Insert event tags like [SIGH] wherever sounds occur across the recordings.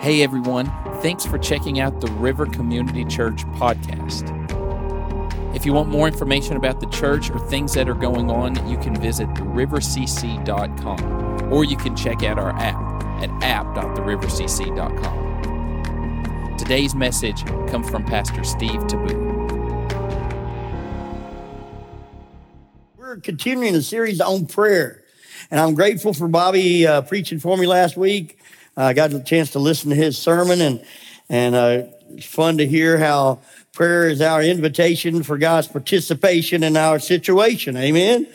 Hey everyone, thanks for checking out the River Community Church podcast. If you want more information about the church or things that are going on, you can visit therivercc.com or you can check out our app at app.therivercc.com. Today's message comes from Pastor Steve Tiebout. We're continuing a series on prayer, and I'm grateful for Bobby uh, preaching for me last week. I got a chance to listen to his sermon, and and uh, it's fun to hear how prayer is our invitation for God's participation in our situation. Amen.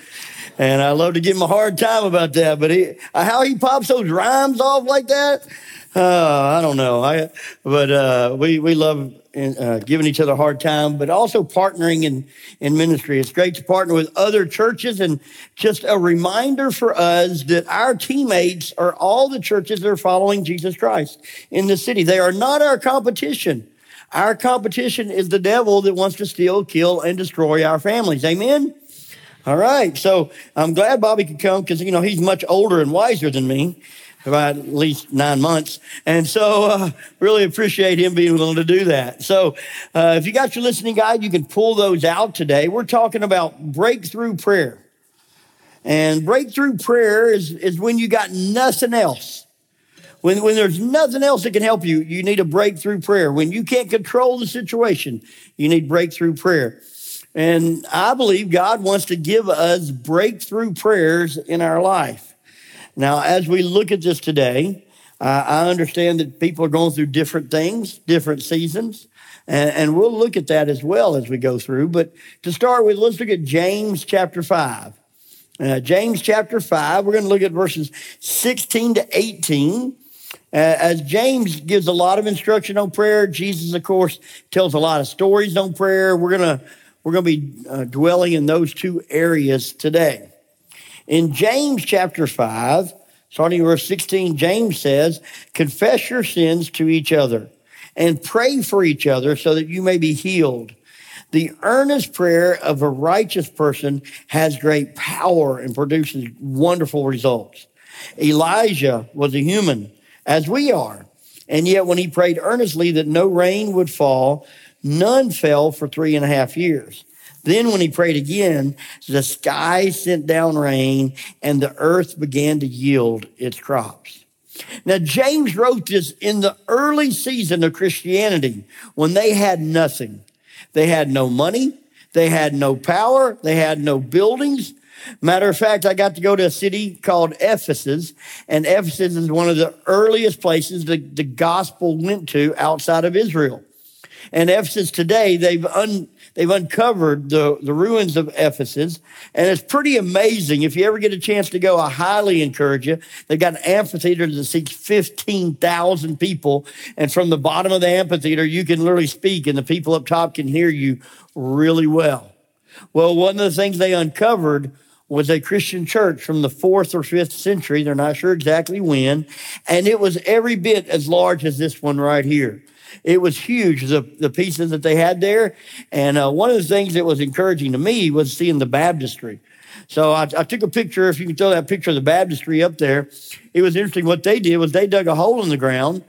And I love to give him a hard time about that, but he, how he pops those rhymes off like that, uh, I don't know. I, but uh, we we love uh, giving each other a hard time, but also partnering in in ministry. It's great to partner with other churches, and just a reminder for us that our teammates are all the churches that are following Jesus Christ in the city. They are not our competition. Our competition is the devil that wants to steal, kill, and destroy our families. Amen. All right. So I'm glad Bobby could come because, you know, he's much older and wiser than me about at least nine months. And so, uh, really appreciate him being willing to do that. So, uh, if you got your listening guide, you can pull those out today. We're talking about breakthrough prayer. And breakthrough prayer is, is when you got nothing else. When, when there's nothing else that can help you, you need a breakthrough prayer. When you can't control the situation, you need breakthrough prayer. And I believe God wants to give us breakthrough prayers in our life. Now, as we look at this today, uh, I understand that people are going through different things, different seasons, and, and we'll look at that as well as we go through. But to start with, let's look at James chapter 5. Uh, James chapter 5, we're going to look at verses 16 to 18. Uh, as James gives a lot of instruction on prayer, Jesus, of course, tells a lot of stories on prayer. We're going to we're going to be uh, dwelling in those two areas today. In James chapter 5, starting verse 16, James says, Confess your sins to each other and pray for each other so that you may be healed. The earnest prayer of a righteous person has great power and produces wonderful results. Elijah was a human, as we are. And yet, when he prayed earnestly that no rain would fall, none fell for three and a half years. Then when he prayed again, the sky sent down rain and the earth began to yield its crops. Now, James wrote this in the early season of Christianity when they had nothing. They had no money. They had no power. They had no buildings. Matter of fact, I got to go to a city called Ephesus, and Ephesus is one of the earliest places the, the gospel went to outside of Israel. And Ephesus today, they've un, they've uncovered the, the ruins of Ephesus. And it's pretty amazing. If you ever get a chance to go, I highly encourage you. They've got an amphitheater that seats 15,000 people. And from the bottom of the amphitheater, you can literally speak and the people up top can hear you really well. Well, one of the things they uncovered was a Christian church from the fourth or fifth century. They're not sure exactly when. And it was every bit as large as this one right here. It was huge, the, the pieces that they had there. And uh, one of the things that was encouraging to me was seeing the baptistry. So I, I, took a picture. If you can throw that picture of the baptistry up there, it was interesting. What they did was they dug a hole in the ground,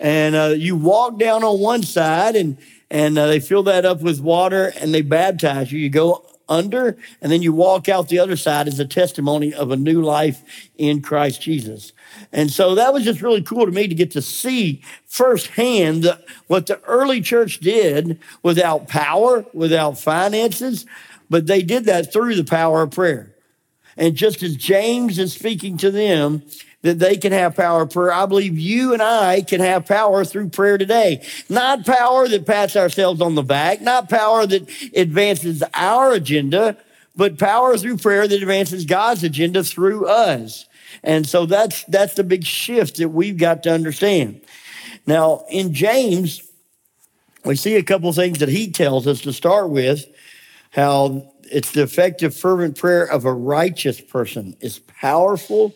and uh, you walk down on one side, and and uh, they fill that up with water, and they baptize you. You go under, and then you walk out the other side as a testimony of a new life in Christ Jesus. And so that was just really cool to me to get to see firsthand what the early church did without power, without finances, but they did that through the power of prayer. And just as James is speaking to them, that they can have power of prayer. I believe you and I can have power through prayer today. Not power that pats ourselves on the back, not power that advances our agenda, but power through prayer that advances God's agenda through us. And so that's, that's the big shift that we've got to understand. Now, in James, we see a couple things that he tells us to start with how it's the effective, fervent prayer of a righteous person is powerful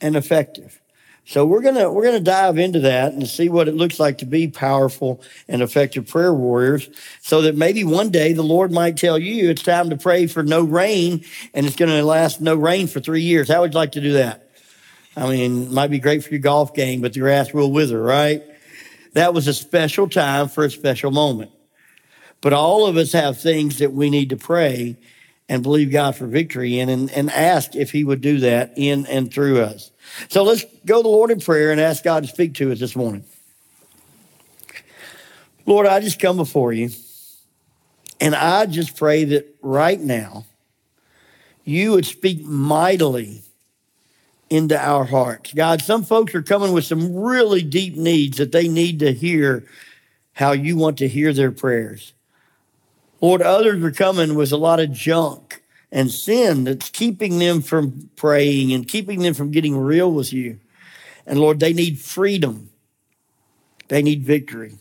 and effective. So we're gonna we're gonna dive into that and see what it looks like to be powerful and effective prayer warriors, so that maybe one day the Lord might tell you it's time to pray for no rain, and it's gonna last no rain for three years. How would you like to do that? I mean, it might be great for your golf game, but the grass will wither, right? That was a special time for a special moment. But all of us have things that we need to pray and believe God for victory in and, and ask if He would do that in and through us. So let's go to the Lord in prayer and ask God to speak to us this morning. Lord, I just come before you and I just pray that right now you would speak mightily into our hearts. God, some folks are coming with some really deep needs that they need to hear how you want to hear their prayers. Lord, others are coming with a lot of junk and sin that's keeping them from praying and keeping them from getting real with you. And Lord, they need freedom. They need victory.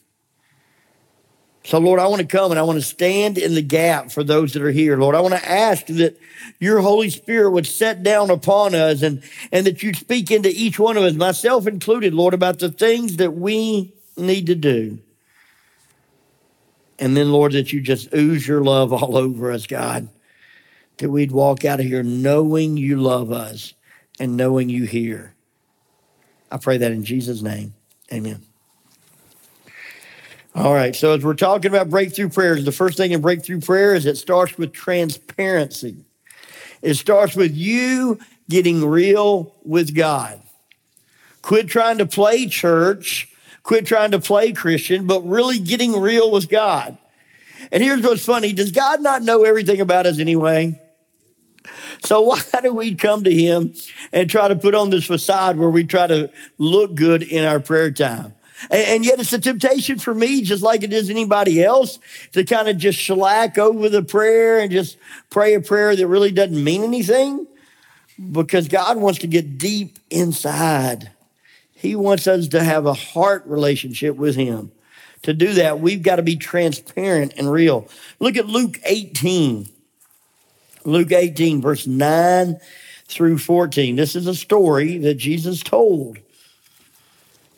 So, Lord, I want to come and I want to stand in the gap for those that are here. Lord, I want to ask that your Holy Spirit would set down upon us and, and that you'd speak into each one of us, myself included, Lord, about the things that we need to do. And then, Lord, that you just ooze your love all [LAUGHS] over us, God, that we'd walk out of here knowing you love us and knowing you hear. I pray that in Jesus' name. Amen. All right. So as we're talking about breakthrough prayers, the first thing in breakthrough prayer is it starts with transparency. It starts with you getting real with God. Quit trying to play church. Quit trying to play Christian, but really getting real with God. And here's what's funny. Does God not know everything about us anyway? So [LAUGHS] why do we come to him and try to put on this facade where we try to look good in our prayer time? And yet it's a temptation for me, just like it is anybody else, to kind of just shellac over the prayer and just pray a prayer that really doesn't mean anything because God wants to get deep inside. He wants us to have a heart relationship with Him. To do that, we've got to be transparent and real. Look at Luke 18. Luke 18, verse 9 through 14. This is a story that Jesus told.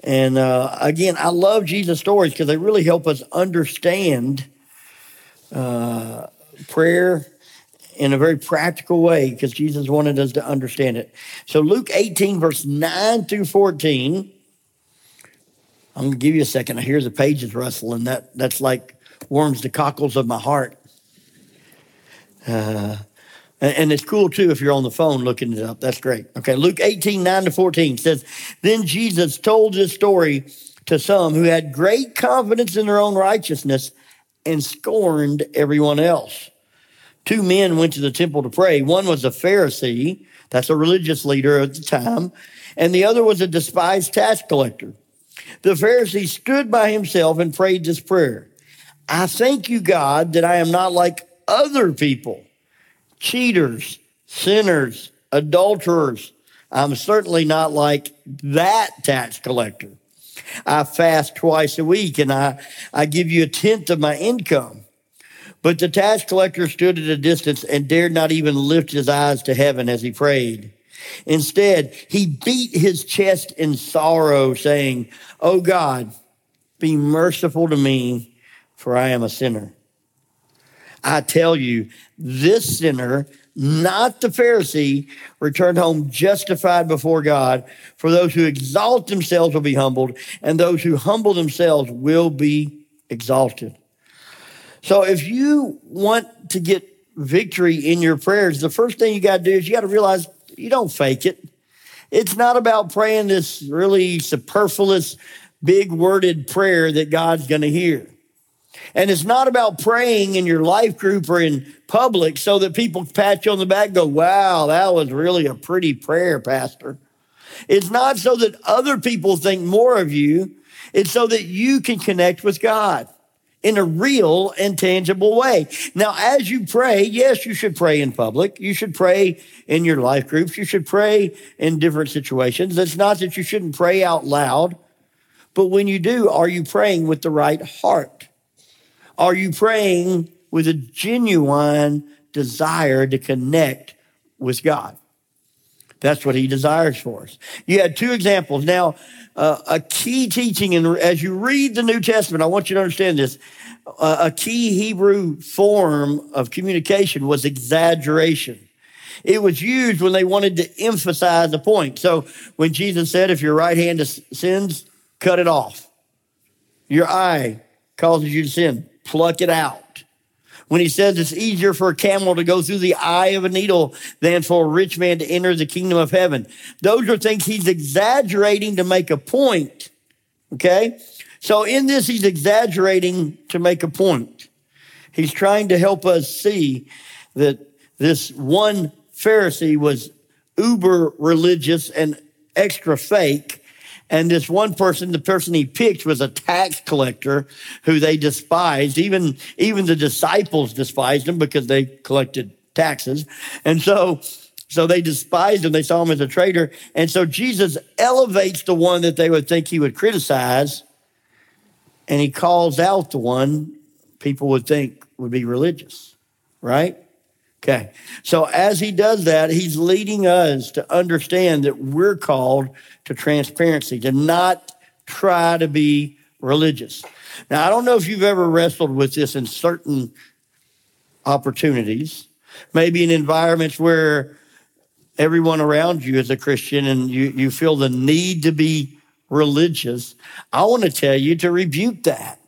And uh, again, I love Jesus' stories because they really help us understand uh, prayer in a very practical way because Jesus wanted us to understand it. So, Luke 18, verse 9 through 14. I'm going to give you a second. I hear the pages rustling. That, that's like warms the cockles of my heart. Uh, and it's cool too if you're on the phone looking it up. That's great. Okay, Luke 18, 9 to 14 says, Then Jesus told this story to some who had great confidence in their own righteousness and scorned everyone else. Two men went to the temple to pray. One was a Pharisee, that's a religious leader at the time, and the other was a despised tax collector. The Pharisee stood by himself and prayed this prayer I thank you, God, that I am not like other people cheaters, sinners, adulterers. I'm certainly not like that tax collector. I fast twice a week and I, I give you a tenth of my income. But the tax collector stood at a distance and dared not even lift his eyes to heaven as he prayed. Instead, he beat his chest in sorrow, saying, Oh God, be merciful to me, for I am a sinner. I tell you, this sinner, not the Pharisee, returned home justified before God. For those who exalt themselves will be humbled, and those who humble themselves will be exalted. So if you want to get victory in your prayers, the first thing you got to do is you got to realize you don't fake it. It's not about praying this really superfluous, big worded prayer that God's going to hear. And it's not about praying in your life group or in public so that people pat you on the back go, wow, that was really a pretty prayer, Pastor. It's not so that other people think more of you. It's so that you can connect with God in a real and tangible way. Now, as you pray, yes, you should pray in public. You should pray in your life groups. You should pray in different situations. It's not that you shouldn't pray out loud, but when you do, are you praying with the right heart? Are you praying with a genuine desire to connect with God? That's what he desires for us. You had two examples. Now, uh, a key teaching, and as you read the New Testament, I want you to understand this. Uh, a key Hebrew form of communication was exaggeration. It was used when they wanted to emphasize a point. So when Jesus said, if your right hand sins, cut it off. Your eye causes you to sin, pluck it out. When he says it's easier for a camel to go through the eye of a needle than for a rich man to enter the kingdom of heaven. Those are things he's exaggerating to make a point. Okay? So in this, he's exaggerating to make a point. He's trying to help us see that this one Pharisee was uber religious and extra fake. And this one person, the person he picked was a tax collector who they despised. Even, even the disciples despised him because they collected taxes. And so, so they despised him. They saw him as a traitor. And so Jesus elevates the one that they would think he would criticize. And he calls out the one people would think would be religious, right? Okay. So as he does that, he's leading us to understand that we're called to transparency, to not try to be religious. Now, I don't know if you've ever wrestled with this in certain opportunities, maybe in environments where everyone around you is a Christian and you, you feel the need to be religious. I want to tell you to rebuke that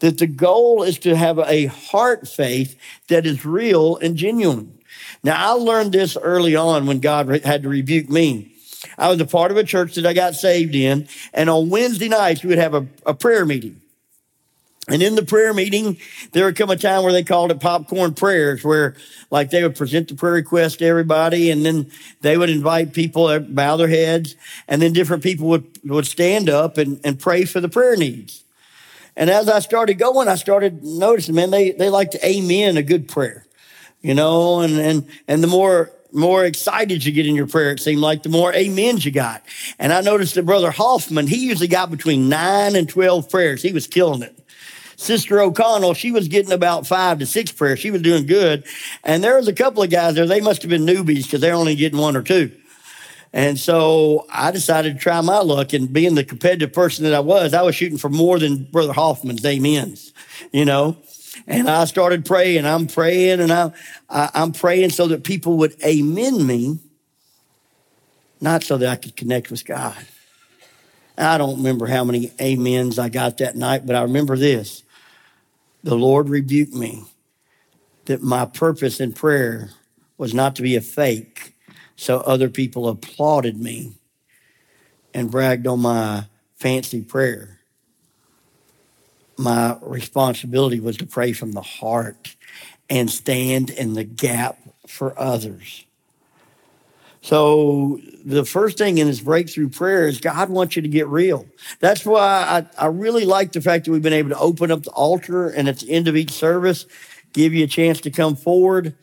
that the goal is to have a heart faith that is real and genuine. Now, I learned this early on when God had to rebuke me. I was a part of a church that I got saved in, and on Wednesday nights, we would have a, a prayer meeting. And in the prayer meeting, there would come a time where they called it popcorn prayers, where like they would present the prayer request to everybody, and then they would invite people to bow their heads, and then different people would, would stand up and, and pray for the prayer needs. And as I started going, I started noticing, man, they, they like to amen a good prayer, you know, and, and, and the more, more excited you get in your prayer, it seemed like the more amens you got. And I noticed that Brother Hoffman, he usually got between nine and 12 prayers. He was killing it. Sister O'Connell, she was getting about five to six prayers. She was doing good. And there was a couple of guys there, they must have been newbies because they're only getting one or two. And so I decided to try my luck. And being the competitive person that I was, I was shooting for more than Brother Hoffman's amens, you know. And I started praying. I'm praying and I, I, I'm praying so that people would amen me, not so that I could connect with God. I don't remember how many amens I got that night, but I remember this. The Lord rebuked me that my purpose in prayer was not to be a fake, so other people applauded me and bragged on my fancy prayer. My responsibility was to pray from the heart and stand in the gap for others. So the first thing in this breakthrough prayer is God wants you to get real. That's why I, I really like the fact that we've been able to open up the altar and at the end of each service, give you a chance to come forward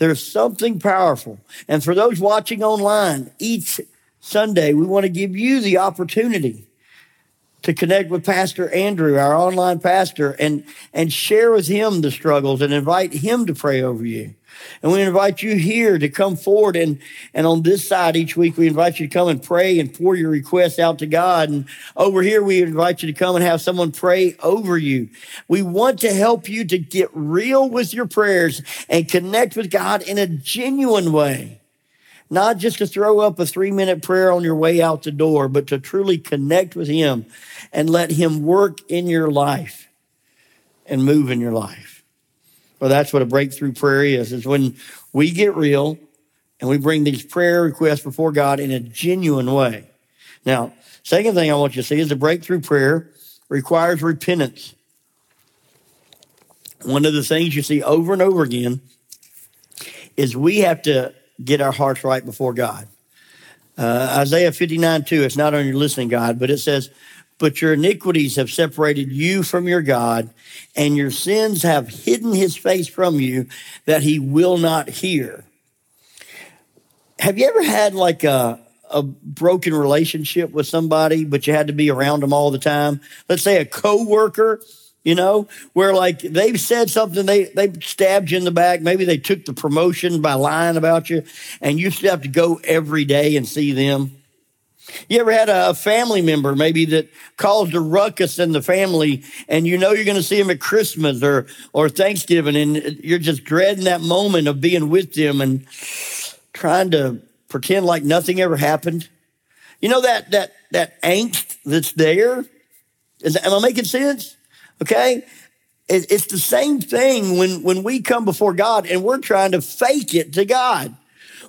there's something powerful. And for those watching online, each Sunday, we want to give you the opportunity to connect with Pastor Andrew, our online pastor, and, and share with him the struggles and invite him to pray over you. And we invite you here to come forward and, and on this side each week, we invite you to come and pray and pour your requests out to God. And over here, we invite you to come and have someone pray over you. We want to help you to get real with your prayers and connect with God in a genuine way. Not just to throw up a three minute prayer on your way out the door, but to truly connect with Him and let Him work in your life and move in your life. Well, that's what a breakthrough prayer is, is when we get real and we bring these prayer requests before God in a genuine way. Now, second thing I want you to see is a breakthrough prayer requires repentance. One of the things you see over and over again is we have to get our hearts right before God. Uh, Isaiah 59 2, it's not on your listening guide, but it says, but your iniquities have separated you from your God, and your sins have hidden his face from you that he will not hear. Have you ever had like a, a broken relationship with somebody, but you had to be around them all the time? Let's say a coworker, you know, where like they've said something, they, they stabbed you in the back. Maybe they took the promotion by lying about you, and you still have to go every day and see them. You ever had a family member maybe that caused a ruckus in the family and you know you're going to see them at Christmas or, or Thanksgiving and you're just dreading that moment of being with them and trying to pretend like nothing ever happened? You know that, that, that angst that's there? Is, am I making sense? Okay. It's the same thing when, when we come before God and we're trying to fake it to God.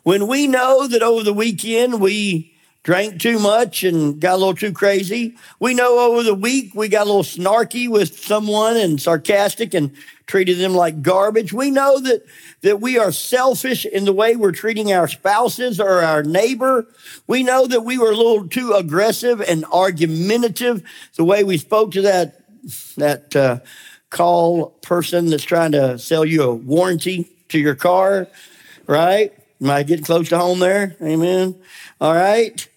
When we know that over the weekend we drank too much and got a little too crazy. We know over the week we got a little snarky with someone and sarcastic and treated them like garbage. We know that, that we are selfish in the way we're treating our spouses or our neighbor. We know that we were a little too aggressive and argumentative the way we spoke to that, that, uh, call person that's trying to sell you a warranty to your car, right? Am I getting close to home there? Amen. All right.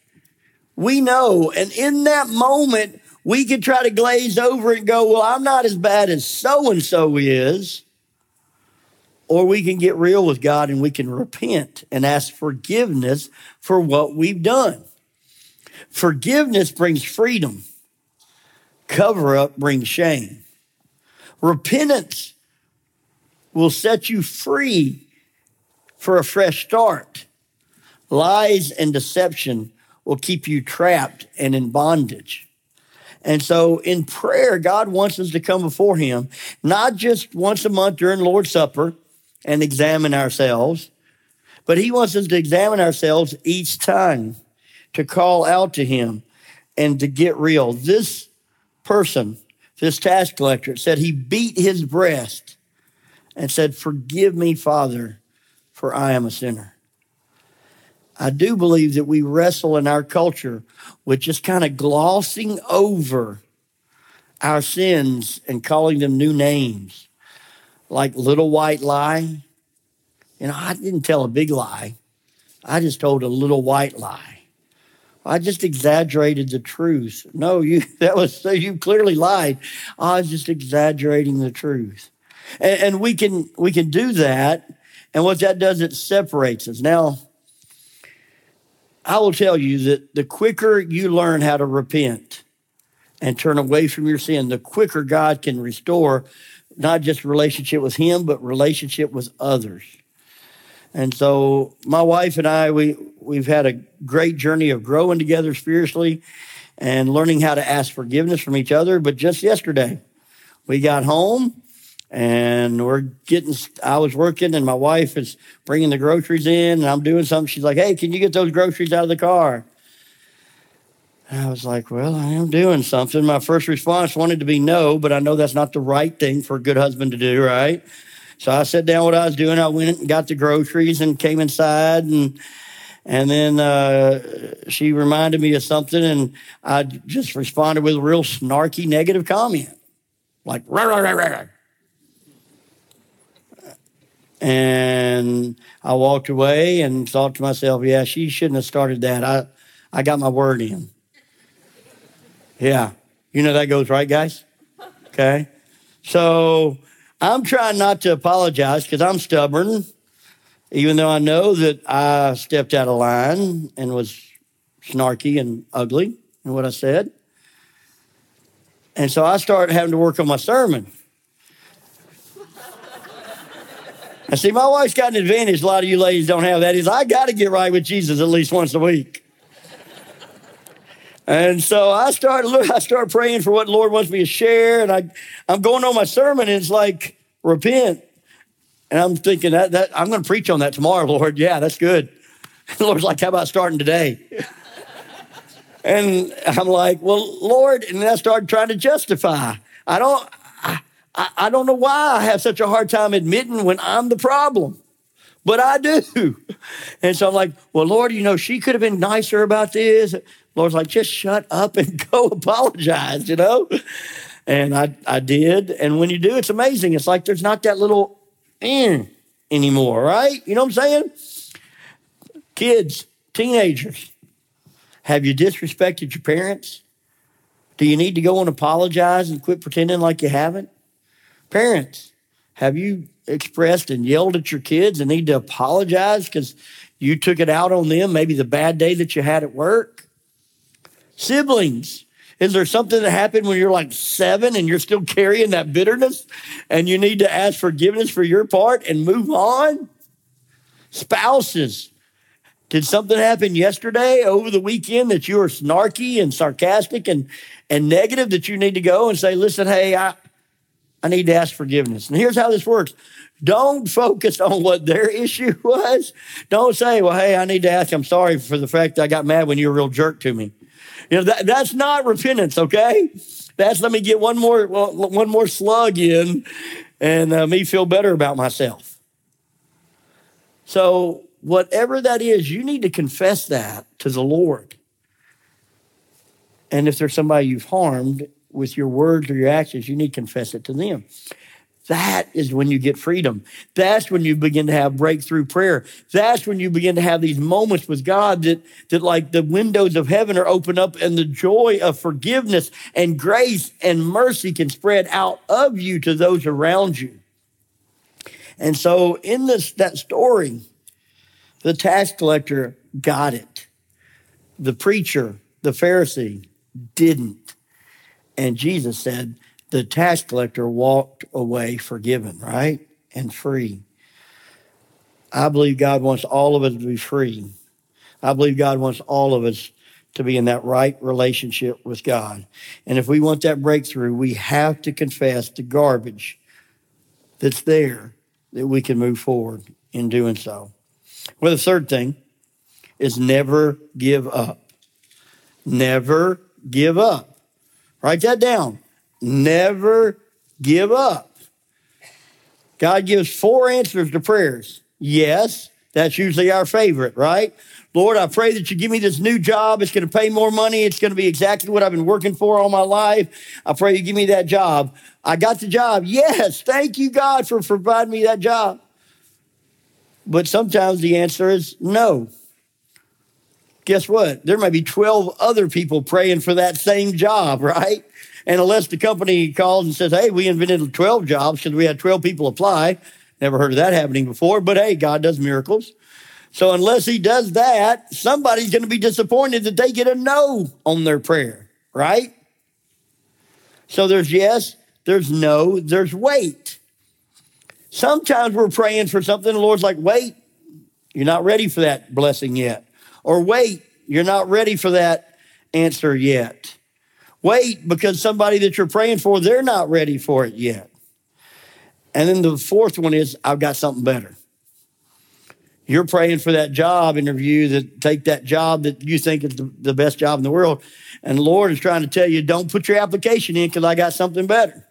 We know. And in that moment, we could try to glaze over and go, well, I'm not as bad as so and so is. Or we can get real with God and we can repent and ask forgiveness for what we've done. Forgiveness brings freedom. Cover up brings shame. Repentance will set you free for a fresh start. Lies and deception will keep you trapped and in bondage. And so in prayer, God wants us to come before Him, not just once a month during Lord's Supper and examine ourselves, but He wants us to examine ourselves each time to call out to Him and to get real. This person, this tax collector, said he beat his breast and said, Forgive me, Father, for I am a sinner. I do believe that we wrestle in our culture with just kind of glossing over our sins and calling them new names, like little white lie. You know, I didn't tell a big lie. I just told a little white lie. I just exaggerated the truth. No, you [LAUGHS] that was so you clearly lied. I was just exaggerating the truth. And, and we can we can do that. And what that does, it separates us. Now, I will tell you that the quicker you learn how to repent and turn away from your sin, the quicker God can restore not just relationship with Him, but relationship with others. And so, my wife and I, we we've had a great journey of growing together spiritually and learning how to ask forgiveness from each other. But just yesterday, we got home and we're getting i was working and my wife is bringing the groceries in and i'm doing something. She's like hey can you get those groceries out of the car? And i was like well i am doing something. My first response wanted to be no but i know that's not the right thing for a good husband to do right? So i sat down what i was doing. I went and got the groceries and came inside and and then uh, she reminded me of something and i just responded with a real snarky negative comment. Like rah, rah, rah, rah. And I walked away and thought to myself, yeah, she shouldn't have started that. I, I got my word in. Yeah. You know that goes right, guys? Okay. So I'm trying not to apologize because I'm stubborn, even though I know that I stepped out of line and was snarky and ugly in what I said. And so I started having to work on my sermon. And see, my wife's got an advantage a lot of you ladies don't have. That is, I got to get right with Jesus at least once a week. And so I started, I started praying for what the Lord wants me to share. And I, I'm going on my sermon and it's like, repent. And I'm thinking that, that I'm going to preach on that tomorrow, Lord. Yeah, that's good. [LAUGHS] The Lord's like, how about starting today? and I'm like, well, Lord, and then I started trying to justify. I don't, I, I don't know why I have such a hard time admitting when I'm the problem, but I do. [LAUGHS] And so I'm like, well, Lord, you know, she could have been nicer about this. Lord's like, just shut up and [LAUGHS] go apologize, you know? And I, I did. And when you do, it's amazing. It's like there's not that little eh anymore, right? You know what I'm saying? Kids, teenagers, have you disrespected your parents? Do you need to go and apologize and quit pretending like you haven't? Parents, have you expressed and yelled at your kids and need to apologize because you took it out on them, maybe the bad day that you had at work? Siblings. Is there something that happened when you're like seven and you're still carrying that bitterness and you need to ask forgiveness for your part and move on? Spouses. Did something happen yesterday over the weekend that you were snarky and sarcastic and, and negative that you need to go and say, listen, hey, I, I need to ask forgiveness. And here's how this works. Don't focus on what their issue [LAUGHS] was. Don't say, well, hey, I need to ask, I'm sorry for the fact that I got mad when you were a real jerk to me. You know, that, that's not repentance, okay? That's let me get one more, one more slug in and uh, me feel better about myself. So whatever that is, you need to confess that to the Lord. And if there's somebody you've harmed with your words or your actions, you need to confess it to them. That is when you get freedom. That's when you begin to have breakthrough prayer. That's when you begin to have these moments with God that, that like the windows of heaven are open up and the joy of forgiveness and grace and mercy can spread out of you to those around you. And so in this, that story, the tax collector got it. The preacher, the Pharisee, didn't. And Jesus said, the tax collector walked away forgiven, right? And free. I believe God wants all of us to be free. I believe God wants all of us to be in that right relationship with God. And if we want that breakthrough, we have to confess the garbage that's there that we can move forward in doing so. Well, the third thing is never give up. Never give up. Write that down. Never give up. God gives four answers to prayers. Yes, that's usually our favorite, right? Lord, I pray that you give me this new job. It's going to pay more money. It's going to be exactly what I've been working for all my life. I pray you give me that job. I got the job. Yes, thank you, God, for providing me that job. But sometimes the answer is no. Guess what? There might be 12 other people praying for that same job, [LAUGHS] right? And unless the company calls and says, hey, we invented 12 jobs because we had 12 people apply. Never heard of that happening before, but hey, God does miracles. So unless he does that, somebody's going to be disappointed that they get a no on their prayer, right? So there's yes, there's no, there's wait. Sometimes we're praying for something, the Lord's like, wait, you're not ready for that blessing yet. Or wait, you're not ready for that answer yet. Wait, because somebody that you're praying for, they're not ready for it yet. And then the fourth one is, I've got something better. You're praying for that job interview that take that job that you think is the, the best job in the world. And the Lord is trying to tell you, don't put your application in because I got something better.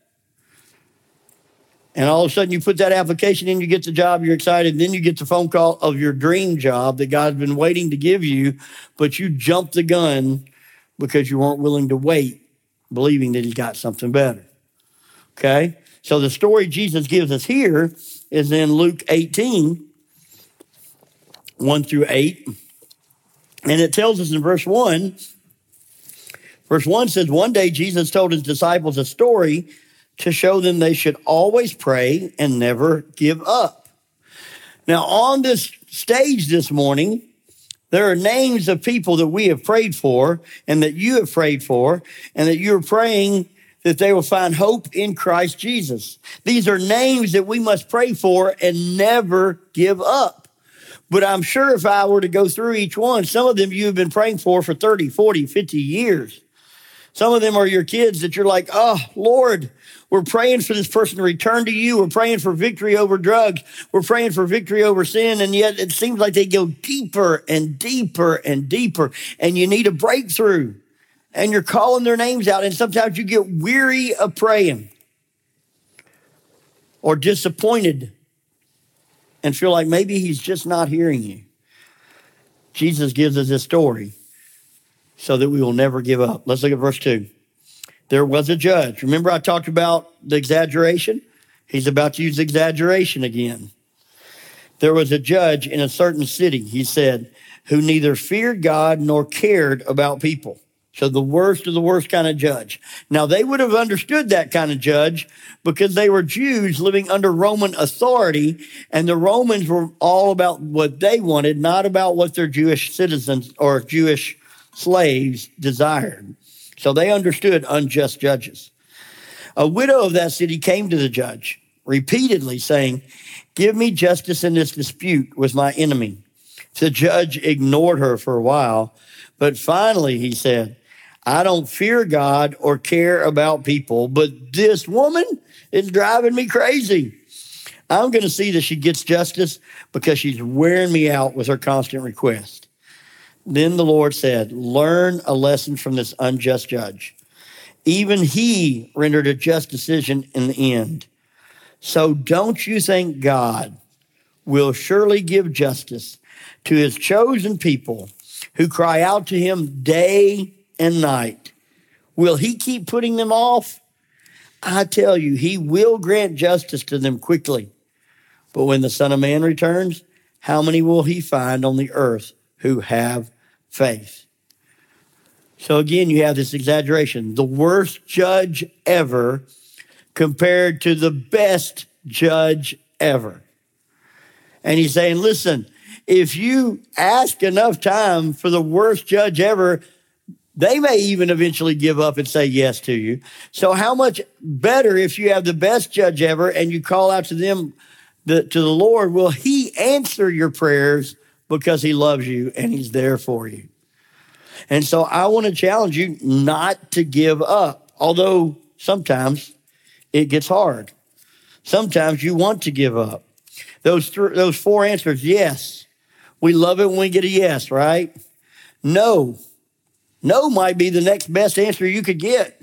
And all of a sudden, you put that application in, you get the job, you're excited. Then you get the phone call of your dream job that God's been waiting to give you, but you jumped the gun because you weren't willing to wait, believing that He's got something better. Okay? So the story Jesus gives us here is in Luke 18, 1 through 8. And it tells us in verse 1, verse 1 says, One day Jesus told his disciples a story to show them they should always pray and never give up. Now, on this stage this morning, there are names of people that we have prayed for and that you have prayed for and that you're praying that they will find hope in Christ Jesus. These are names that we must pray for and never give up. But I'm sure if I were to go through each one, some of them you have been praying for for 30, 40, 50 years. Some of them are your kids that you're like, oh, Lord, we're praying for this person to return to you. We're praying for victory over drugs. We're praying for victory over sin. And yet it seems like they go deeper and deeper and deeper. And you need a breakthrough. And you're calling their names out. And sometimes you get weary of praying or disappointed and feel like maybe he's just not hearing you. Jesus gives us this story so that we will never give up. Let's look at verse 2 there was a judge. Remember, I talked about the exaggeration? He's about to use exaggeration again. There was a judge in a certain city, he said, who neither feared God nor cared about people. So the worst of the worst kind of judge. Now they would have understood that kind of judge because they were Jews living under Roman authority and the Romans were all about what they wanted, not about what their Jewish citizens or Jewish slaves desired. So they understood unjust judges. A widow of that city came to the judge repeatedly saying, Give me justice in this dispute with my enemy. The judge ignored her for a while, but finally he said, I don't fear God or care about people, but this woman is driving me crazy. I'm going to see that she gets justice because she's wearing me out with her constant request. Then the Lord said, Learn a lesson from this unjust judge. Even he rendered a just decision in the end. So don't you think God will surely give justice to his chosen people who cry out to him day and night? Will he keep putting them off? I tell you, he will grant justice to them quickly. But when the Son of Man returns, how many will he find on the earth who have faith? So again, you have this exaggeration. The worst judge ever compared to the best judge ever. And he's saying, listen, if you ask enough time for the worst judge ever, they may even eventually give up and say yes to you. So how much better if you have the best judge ever and you call out to them, the, to the Lord, will he answer your prayers because he loves you and he's there for you. And so I want to challenge you not to give up, although sometimes it gets hard. Sometimes you want to give up. Those, th- those four answers yes. We love it when we get a yes, right? No. No might be the next best answer you could get.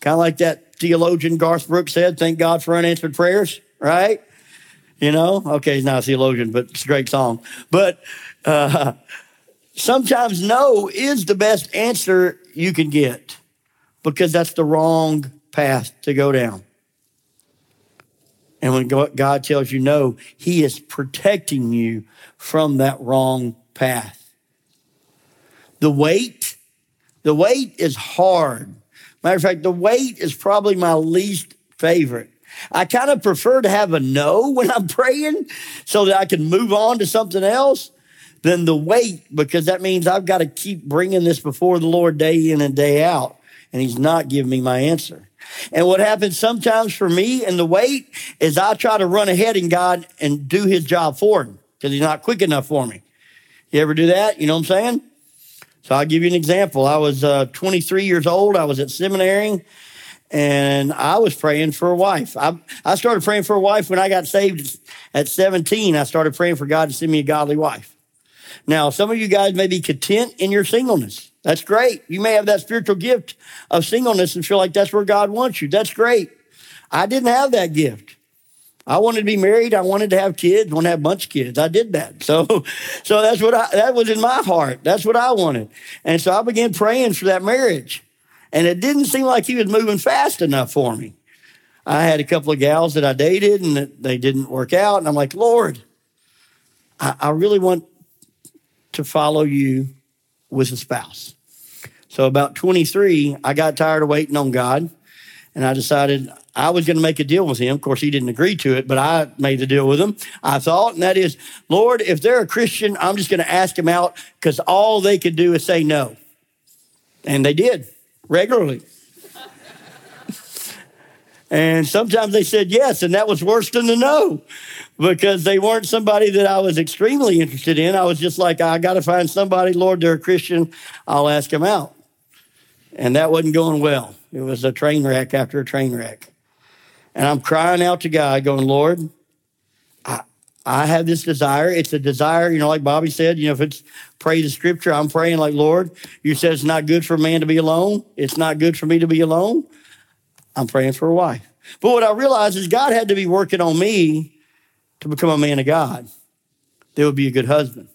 Kind of like that theologian Garth Brooks said, thank God for unanswered prayers, right? You know, okay, he's not a theologian, but it's a great song. But uh, sometimes no is the best answer you can get because that's the wrong path to go down. And when God tells you no, He is protecting you from that wrong path. The wait, the wait is hard. Matter of fact, the wait is probably my least favorite. I kind of prefer to have a no [LAUGHS] when I'm praying so that I can move on to something else than the wait because that means I've got to keep bringing this before the Lord day in and day out. And He's not giving me my answer. And what happens sometimes for me in the wait is I try to run ahead in God and do his job for him because he's not quick enough for me. You ever do that? You know what I'm saying? So I'll give you an example. I was uh, 23 years old. I was at seminary and I was praying for a wife. I, I started praying for a wife when I got saved at 17. I started praying for God to send me a godly wife. Now, some of you guys may be content in your singleness. That's great. You may have that spiritual gift of singleness and feel like that's where God wants you. That's great. I didn't have that gift. I wanted to be married. I wanted to have kids. I to have a bunch of kids. I did that. So, [LAUGHS] so that's what I, that was in my heart. That's what I wanted. And so I began praying for that marriage. And it didn't seem like he was moving fast enough for me. I had a couple of gals that I dated and they didn't work out. And I'm like, Lord, I, I really want to follow you with a spouse. So about 23, I got tired of waiting on God and I decided I was going to make a deal with him. Of course, he didn't agree to it, but I made the deal with him. I thought, and that is, Lord, if they're a Christian, I'm just going to ask them out because all they could do is say no. And they did regularly. and sometimes they said yes, and that was worse than the no because they weren't somebody that I was extremely interested in. I was just like, I got to find somebody, Lord, they're a Christian. I'll ask them out. And that wasn't going well. It was a train wreck after a train wreck. And I'm crying out to God, going, Lord, I, have this desire. It's a desire, you know, like Bobby said, you know, if it's pray the scripture, I'm praying like, Lord, you said it's not good for a man to be alone. It's not good for me to be alone. I'm praying for a wife. But what I realized is God had to be working on me to become a man of God. There would be a good husband.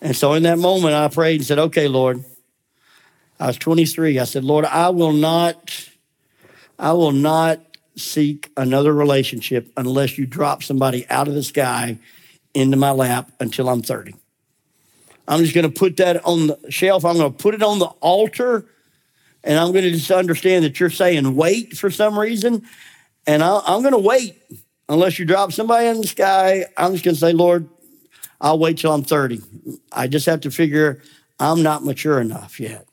And so in that moment, I prayed and said, okay, Lord, I was 23. I said, Lord, I will not, I will not seek another relationship unless you drop somebody out of the sky into my lap until I'm 30. I'm just going to put that on the shelf. I'm going to put it on the altar. And I'm going to just understand that you're saying wait for some reason. And i am going to wait unless you drop somebody in the sky. I'm just going to say, Lord, I'll wait till I'm 30. I just have to figure I'm not mature enough yet.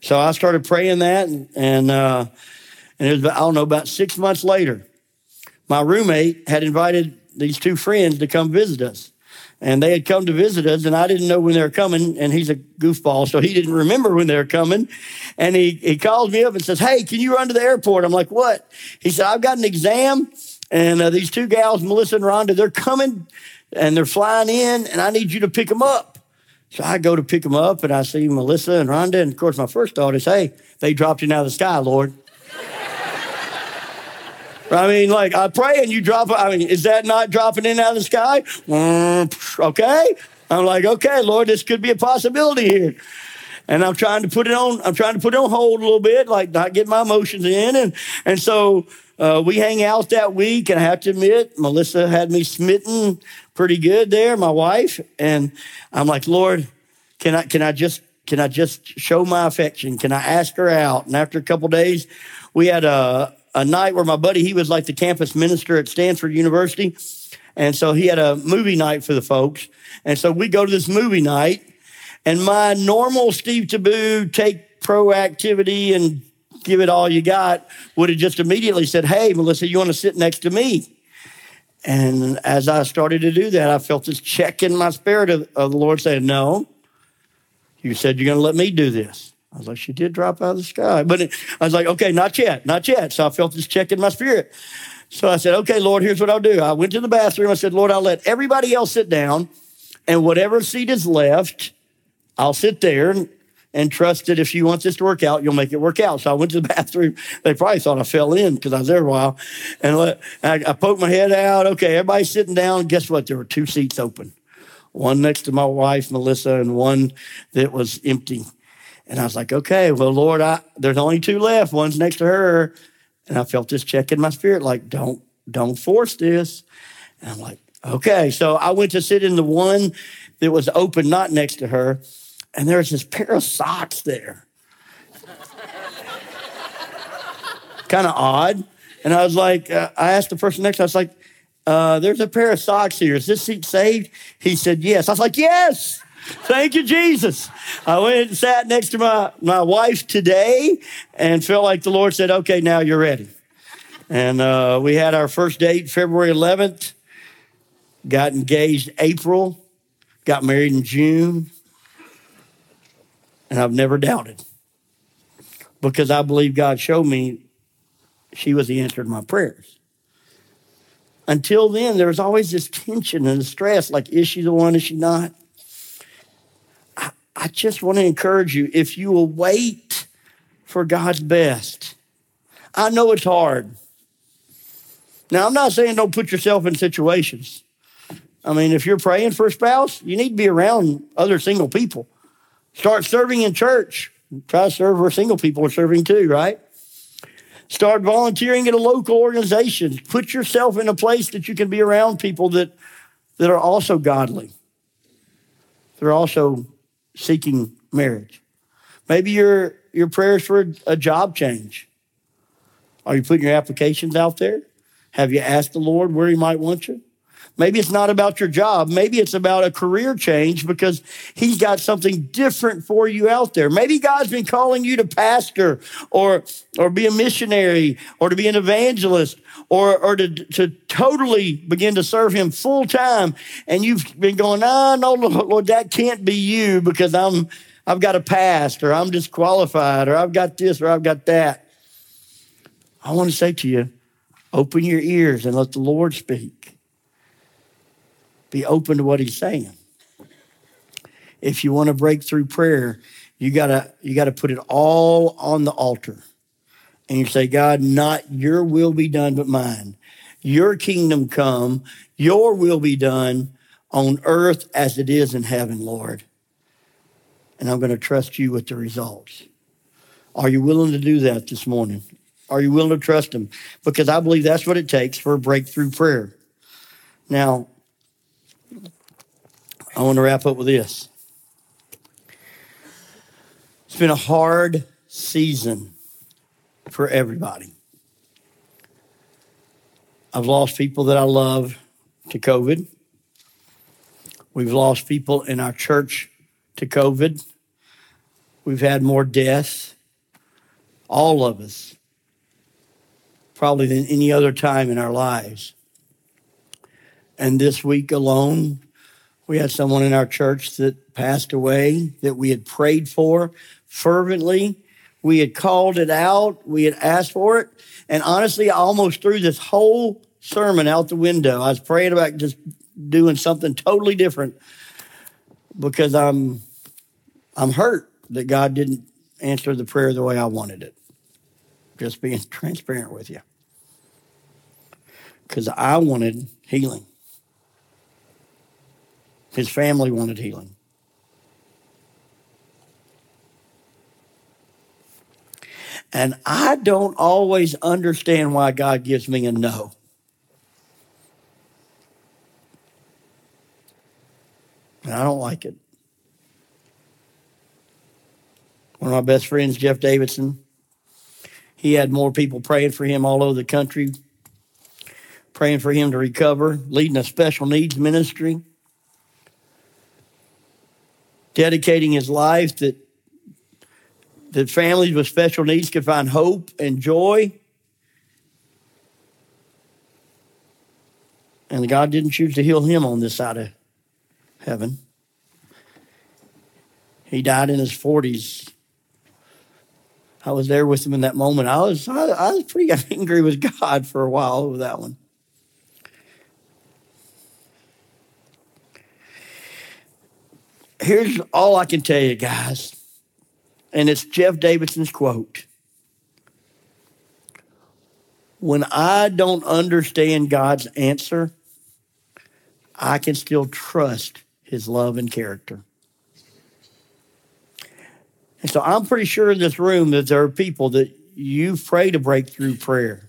So I started praying that, and, and, uh, and it was, I don't know, about six months later, my roommate had invited these two friends to come visit us. And they had come to visit us, and I didn't know when they were coming. And he's a goofball, so he didn't remember when they were coming. And he, he calls me up and says, Hey, can you run to the airport? I'm like, What? He said, I've got an exam, and uh, these two gals, Melissa and Rhonda, they're coming and they're flying in, and I need you to pick them up. So I go to pick them up, and I see Melissa and Rhonda. And of course, my first thought is, Hey, they dropped in out of the sky, Lord. I mean, like I pray and you drop. I mean, is that not dropping in out of the sky? Mm, okay. I'm like, okay, Lord, this could be a possibility here. And I'm trying to put it on. I'm trying to put it on hold a little bit, like not get my emotions in. And and so uh, we hang out that week, and I have to admit, Melissa had me smitten pretty good there, my wife. And I'm like, Lord, can I can I just can I just show my affection? Can I ask her out? And after a couple days, we had a a night where my buddy, he was like the campus minister at Stanford University. And so he had a movie night for the folks. And so we go to this movie night and my normal Steve Tiebout take proactivity and give it all you got would have just immediately said, Hey, Melissa, you want to sit next to me? And as I started to do that, I felt this check in my spirit of, of the Lord saying, No, you said you're going to let me do this. I was like, she did drop out of the sky. But it, I was like, okay, not yet, not yet. So I felt this check in my spirit. So I said, okay, Lord, here's what I'll do. I went to the bathroom. I said, Lord, I'll let everybody else sit down. And whatever seat is left, I'll sit there and, and trust that if she wants this to work out, you'll make it work out. So I went to the [LAUGHS] bathroom. They probably thought I fell in because I was there a while. And let, I, I poked my head out. Okay, everybody's sitting down. Guess what? There were two seats open one next to my wife, Melissa, and one that was empty. And I was like, okay, well, Lord, I, there's only two left. One's next to her. And I felt this check in my spirit, like, don't, don't force this. And I'm like, okay. So I went to sit in the one that was open, not next to her. And there was this pair of socks there. [LAUGHS] kind of odd. And I was like, uh, I asked the person next, I was like, uh, there's a pair of socks here. Is this seat saved? He said, yes. I was like, yes. Thank you, Jesus. I went and sat next to my, my wife today and felt like the Lord said, okay, now you're ready. And uh, we had our first date February 11th, got engaged April, got married in June, and I've never doubted because I believe God showed me she was the answer to my prayers. Until then, there was always this tension and stress like, is she the one, is she not? I just want to encourage you if you will wait for God's best. I know it's hard. Now, I'm not saying don't put yourself in situations. I mean, if you're praying for a spouse, you need to be around other single people. Start serving in church. Try to serve where single people are serving too, right? Start volunteering at a local organization. Put yourself in a place that you can be around people that, that are also godly. They're also seeking marriage. Maybe your, your prayers for a, job change. Are you putting your applications out there? Have you asked the Lord where He might want you? Maybe it's not about your job. Maybe it's about a career change because he's got something different for you out there. Maybe God's been calling you to pastor or, or be a missionary or to be an evangelist or, or to, to totally begin to serve him full time. And you've been going, ah, no, Lord, that can't be you because I'm, I've got a past or I'm disqualified or I've got this or I've got that. I want to say to you, open your ears and let the Lord speak be open to what he's saying. If you want to break through prayer, you gotta you gotta put it all on the altar. And you say, God, not your will be done, but mine. Your kingdom come, your will be done on earth as it is in heaven, Lord. And I'm going to trust you with the results. Are you willing to do that this morning? Are you willing to trust him? Because I believe that's what it takes for a breakthrough prayer. Now, I want to wrap up with this. It's been a hard season for everybody. I've lost people that I love to COVID. We've lost people in our church to COVID. We've had more deaths, all of us, probably than any other time in our lives. And this week alone, we had someone in our church that passed away that we had prayed for fervently. We had called it out. We had asked for it. And honestly, I almost threw this whole sermon out the window. I was praying about just doing something totally different because I'm I'm hurt that God didn't answer the prayer the way I wanted it. Just being [LAUGHS] transparent with you. Because I wanted healing. His family wanted healing. And I don't always understand why God gives me a no. And I don't like it. One of my best friends, Jeff Davidson, he had more people praying for him all over the country, praying for him to recover, leading a special needs ministry, dedicating his life that that families with special needs could find hope and joy. And God didn't choose to heal him on this side of heaven. He died in his 40s. I was there with him in that moment. I was I, I was pretty [LAUGHS] angry with God for a while over that one. Here's all I can tell you, guys, and it's Jeff Davidson's quote. When I don't understand God's answer, I can still trust his love and character. And so I'm pretty sure in this room that there are people that you prayed a breakthrough prayer.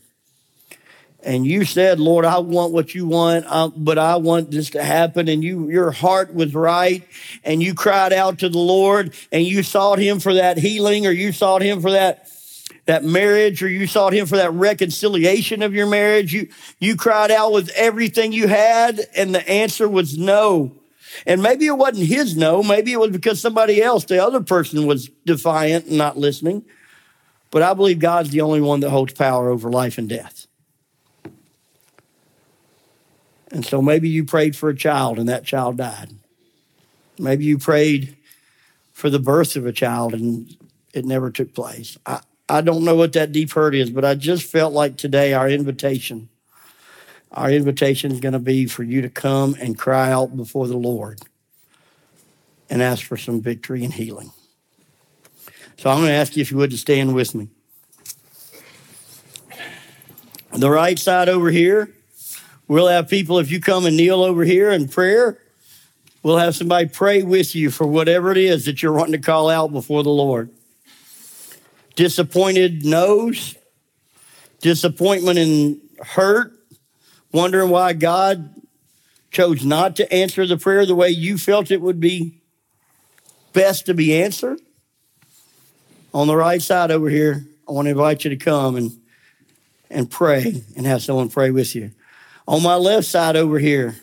And you said, Lord, I want what you want, but I want this to happen. And you, your heart was right. And you cried out to the Lord and you sought him for that healing or you sought him for that that marriage or you sought him for that reconciliation of your marriage. You, you cried out with everything you had and the answer was no. And maybe it wasn't his no. Maybe it was because somebody else, the other person was defiant and not listening. But I believe God's the only one that holds power over life and death. And so maybe you prayed for a child and that child died. Maybe you prayed for the birth of a child and it never took place. I, I don't know what that deep hurt is, but I just felt like today our invitation our invitation is going to be for you to come and cry out before the Lord and ask for some victory and healing. So I'm going to ask you if you would to stand with me. The right side over here, we'll have people, if you come and kneel over here in prayer, we'll have somebody pray with you for whatever it is that you're wanting to call out before the Lord. Disappointed no's, disappointment and hurt, wondering why God chose not to answer the prayer the way you felt it would be best to be answered. On the right side over here, I want to invite you to come and, and pray and have someone pray with you. On my left side over here,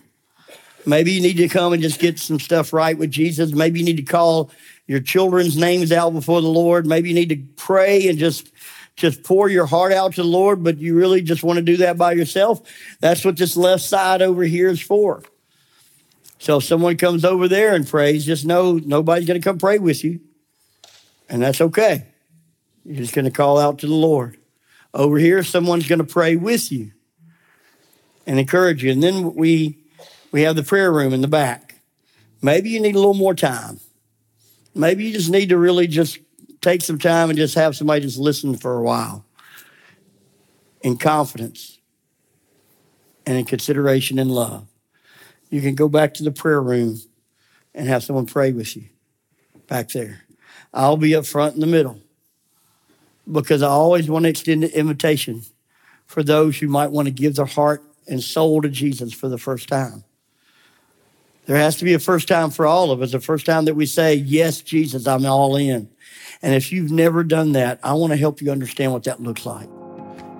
maybe you need to come and just get some stuff right with Jesus. Maybe you need to call your children's names out before the Lord. Maybe you need to pray and just just pour your heart out to the Lord, but you really just want to do that by yourself, that's what this left side over here is for. So if someone comes over there and prays, just know nobody's going to come pray with you. And that's okay. You're just going to call out to the Lord. Over here, someone's going to pray with you and encourage you. And then we we have the prayer room in the back. Maybe you need a little more time. Maybe you just need to really just take some time and just have somebody just listen for a while in confidence and in consideration and love. You can go back to the prayer room and have someone pray with you back there. I'll be up front in the middle because I always want to extend an invitation for those who might want to give their heart and soul to Jesus for the first time. There has to be a first time for all of us, a first time that we say, Yes, Jesus, I'm all in. And if you've never done that, I want to help you understand what that looks like.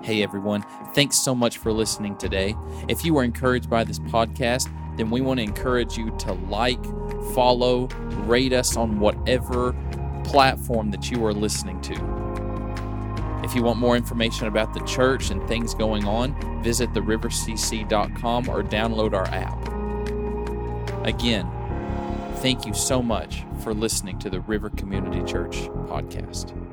Hey, everyone. Thanks so much for listening today. If you were encouraged by this podcast, then we want to encourage you to like, follow, rate us on whatever platform that you are listening to. If you want more information about the church and things going on, visit therivercc.com or download our app. Again, thank you so much for listening to the River Community Church podcast.